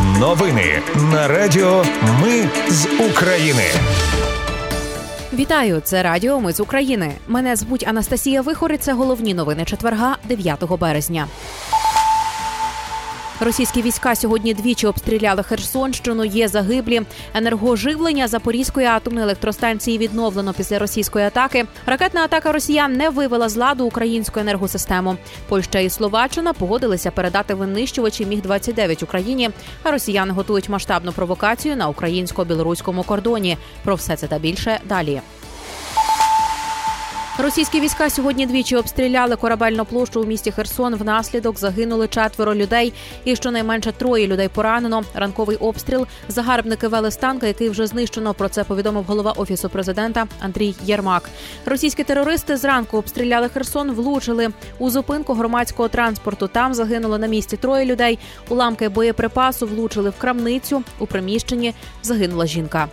Новини на Радіо Ми з України. Вітаю, це Радіо Ми з України. Мене звуть Анастасія Вихори. Це головні новини четверга, 9 березня. Російські війська сьогодні двічі обстріляли Херсонщину. Є загиблі. Енергоживлення Запорізької атомної електростанції відновлено після російської атаки. Ракетна атака росіян не вивела з ладу українську енергосистему. Польща і Словаччина погодилися передати винищувачі міг 29 Україні. А росіяни готують масштабну провокацію на українсько-білоруському кордоні. Про все це та більше далі. Російські війська сьогодні двічі обстріляли корабельну площу у місті Херсон. Внаслідок загинули четверо людей, і щонайменше троє людей поранено. Ранковий обстріл. Загарбники вели з танка, який вже знищено. Про це повідомив голова офісу президента Андрій Єрмак. Російські терористи зранку обстріляли Херсон, влучили у зупинку громадського транспорту. Там загинуло на місці троє людей. Уламки боєприпасу влучили в крамницю. У приміщенні загинула жінка.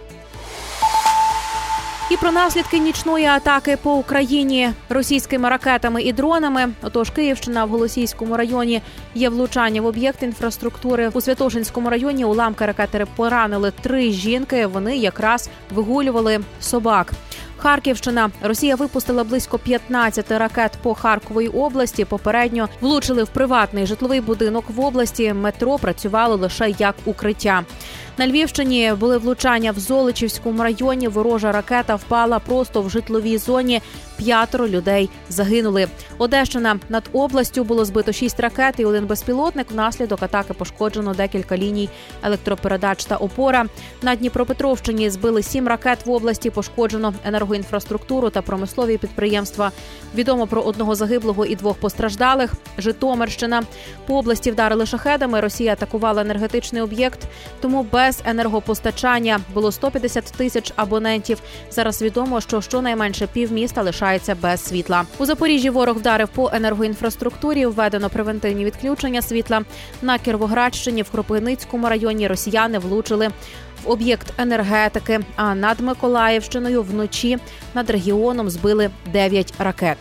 І про наслідки нічної атаки по Україні російськими ракетами і дронами. Отож, Київщина в Голосійському районі є влучання в об'єкт інфраструктури у Святошинському районі. Уламки ракети поранили три жінки. Вони якраз вигулювали собак. Харківщина Росія випустила близько 15 ракет по Харкової області. Попередньо влучили в приватний житловий будинок в області. Метро працювало лише як укриття. На Львівщині були влучання в Золочівському районі. Ворожа ракета впала просто в житловій зоні. П'ятеро людей загинули. Одещина над областю було збито шість ракет і один безпілотник. Внаслідок атаки пошкоджено декілька ліній електропередач та опора. На Дніпропетровщині збили сім ракет в області. Пошкоджено енергоінфраструктуру та промислові підприємства. Відомо про одного загиблого і двох постраждалих. Житомирщина по області вдарили шахедами. Росія атакувала енергетичний об'єкт, тому без енергопостачання було 150 тисяч абонентів. Зараз відомо, що щонайменше півміста лишається без світла. У Запоріжжі ворог вдарив по енергоінфраструктурі. Введено превентивні відключення світла на Кіровоградщині в Кропивницькому районі. Росіяни влучили. В об'єкт енергетики, а над Миколаївщиною вночі над регіоном збили 9 ракет.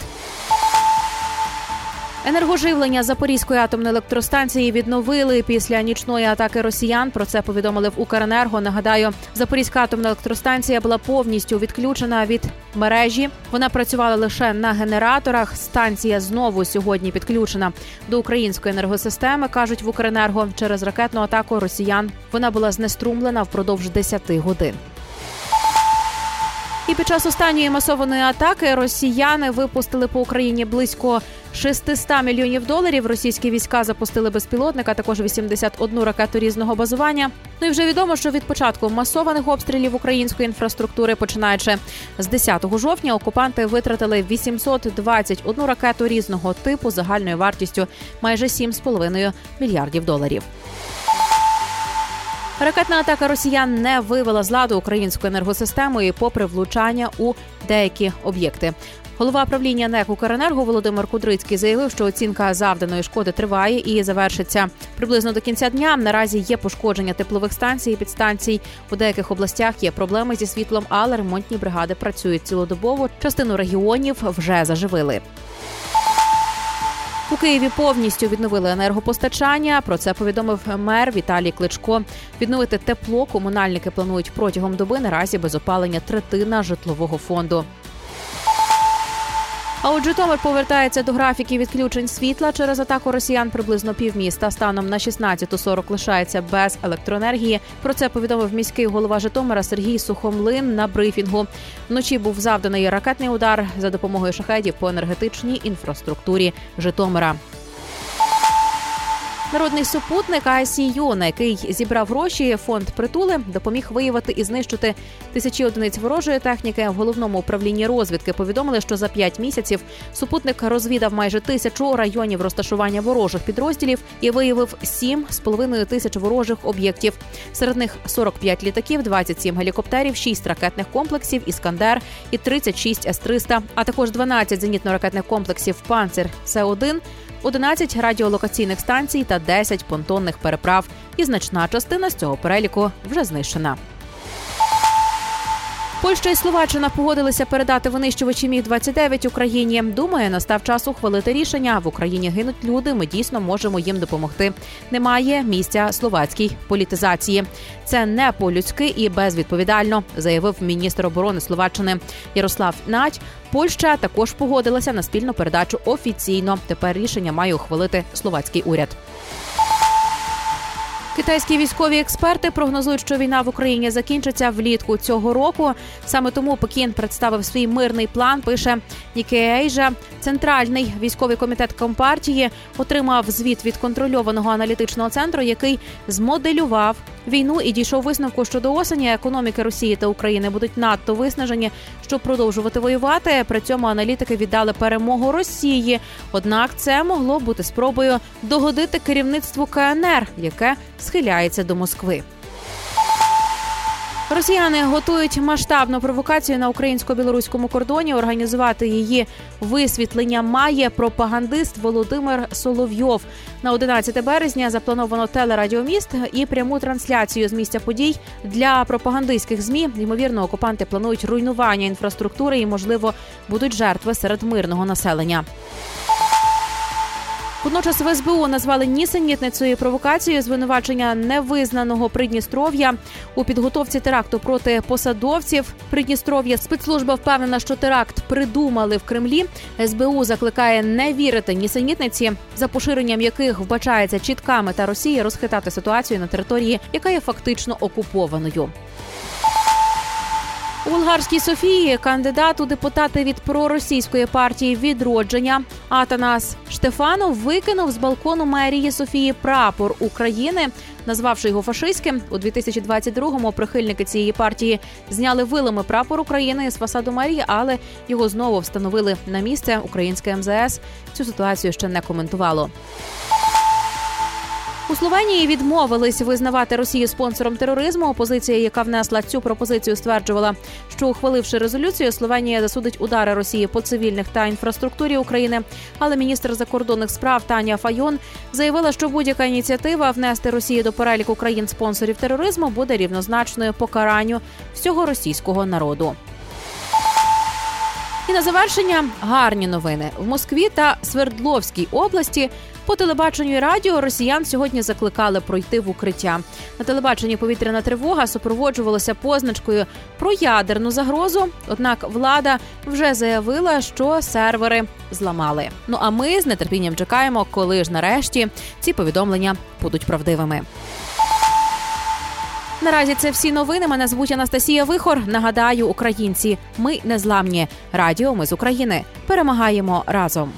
Енергоживлення Запорізької атомної електростанції відновили після нічної атаки росіян. Про це повідомили в Укренерго. Нагадаю, Запорізька атомна електростанція була повністю відключена від мережі. Вона працювала лише на генераторах. Станція знову сьогодні підключена до української енергосистеми. кажуть в Укренерго через ракетну атаку росіян. Вона була знеструмлена впродовж 10 годин. І під час останньої масованої атаки росіяни випустили по Україні близько 600 мільйонів доларів. Російські війська запустили безпілотника, також 81 ракету різного базування. Ну і вже відомо, що від початку масованих обстрілів української інфраструктури, починаючи з 10 жовтня, окупанти витратили 821 ракету різного типу загальною вартістю майже 7,5 мільярдів доларів. Ракетна атака росіян не вивела з ладу українську енергосистему і попри влучання у деякі об'єкти. Голова правління НЕК «Укренерго» Володимир Кудрицький заявив, що оцінка завданої шкоди триває і завершиться приблизно до кінця дня. Наразі є пошкодження теплових станцій і підстанцій. У деяких областях є проблеми зі світлом, але ремонтні бригади працюють цілодобово. Частину регіонів вже заживили. У Києві повністю відновили енергопостачання. Про це повідомив мер Віталій Кличко. Відновити тепло комунальники планують протягом доби наразі без опалення третина житлового фонду. А от Житомир повертається до графіки відключень світла через атаку росіян приблизно півміста. Станом на 16.40 лишається без електроенергії. Про це повідомив міський голова Житомира Сергій Сухомлин на брифінгу. Вночі був завданий ракетний удар за допомогою шахедів по енергетичній інфраструктурі Житомира. Народний супутник ICU, на який зібрав гроші, фонд притули допоміг виявити і знищити тисячі одиниць ворожої техніки. В головному управлінні розвідки повідомили, що за п'ять місяців супутник розвідав майже тисячу районів розташування ворожих підрозділів і виявив сім з половиною тисяч ворожих об'єктів. Серед них 45 літаків, 27 гелікоптерів, 6 ракетних комплексів Іскандер і 36 С-300, а також 12 зенітно-ракетних комплексів Панцир С-1, 11 радіолокаційних станцій та 10 понтонних переправ. І значна частина з цього переліку вже знищена. Польща і Словаччина погодилися передати винищувачі міг 29 Україні. Думає, настав час ухвалити рішення. В Україні гинуть люди. Ми дійсно можемо їм допомогти. Немає місця словацькій політизації. Це не по-людськи і безвідповідально, заявив міністр оборони Словаччини Ярослав Нать. Польща також погодилася на спільну передачу офіційно. Тепер рішення має ухвалити словацький уряд. Китайські військові експерти прогнозують, що війна в Україні закінчиться влітку цього року. Саме тому Пекін представив свій мирний план. Пише Нікеейжа. Центральний військовий комітет компартії отримав звіт від контрольованого аналітичного центру, який змоделював війну і дійшов висновку, що до осені економіки Росії та України будуть надто виснажені, щоб продовжувати воювати. При цьому аналітики віддали перемогу Росії. Однак це могло бути спробою догодити керівництву КНР, яке схиляється до Москви. Росіяни готують масштабну провокацію на українсько-білоруському кордоні. Організувати її висвітлення має пропагандист Володимир Соловйов. На 11 березня заплановано телерадіоміст і пряму трансляцію з місця подій для пропагандистських змі. Ймовірно, окупанти планують руйнування інфраструктури і, можливо, будуть жертви серед мирного населення. Водночас в СБУ назвали нісенітницею провокацією звинувачення невизнаного Придністров'я у підготовці теракту проти посадовців Придністров'я. Спецслужба впевнена, що теракт придумали в Кремлі. СБУ закликає не вірити нісенітниці, за поширенням яких вбачається чітка мета Росії розхитати ситуацію на території, яка є фактично окупованою. У Болгарській Софії кандидат у депутати від проросійської партії відродження Атанас Штефанов викинув з балкону мерії Софії прапор України, назвавши його фашистським. У 2022-му прихильники цієї партії зняли вилами прапор України з фасаду мерії, але його знову встановили на місце. Українське МЗС цю ситуацію ще не коментувало. У Словенії відмовились визнавати Росію спонсором тероризму. Опозиція, яка внесла цю пропозицію, стверджувала, що ухваливши резолюцію, Словенія засудить удари Росії по цивільних та інфраструктурі України. Але міністр закордонних справ Таня Файон заявила, що будь-яка ініціатива внести Росію до переліку країн спонсорів тероризму буде рівнозначною покаранню всього російського народу. І на завершення гарні новини в Москві та Свердловській області. По телебаченню і радіо росіян сьогодні закликали пройти в укриття. На телебаченні повітряна тривога супроводжувалася позначкою про ядерну загрозу. Однак влада вже заявила, що сервери зламали. Ну а ми з нетерпінням чекаємо, коли ж нарешті ці повідомлення будуть правдивими. Наразі це всі новини. Мене звуть Анастасія Вихор. Нагадаю, українці, ми незламні. Радіо ми з України перемагаємо разом.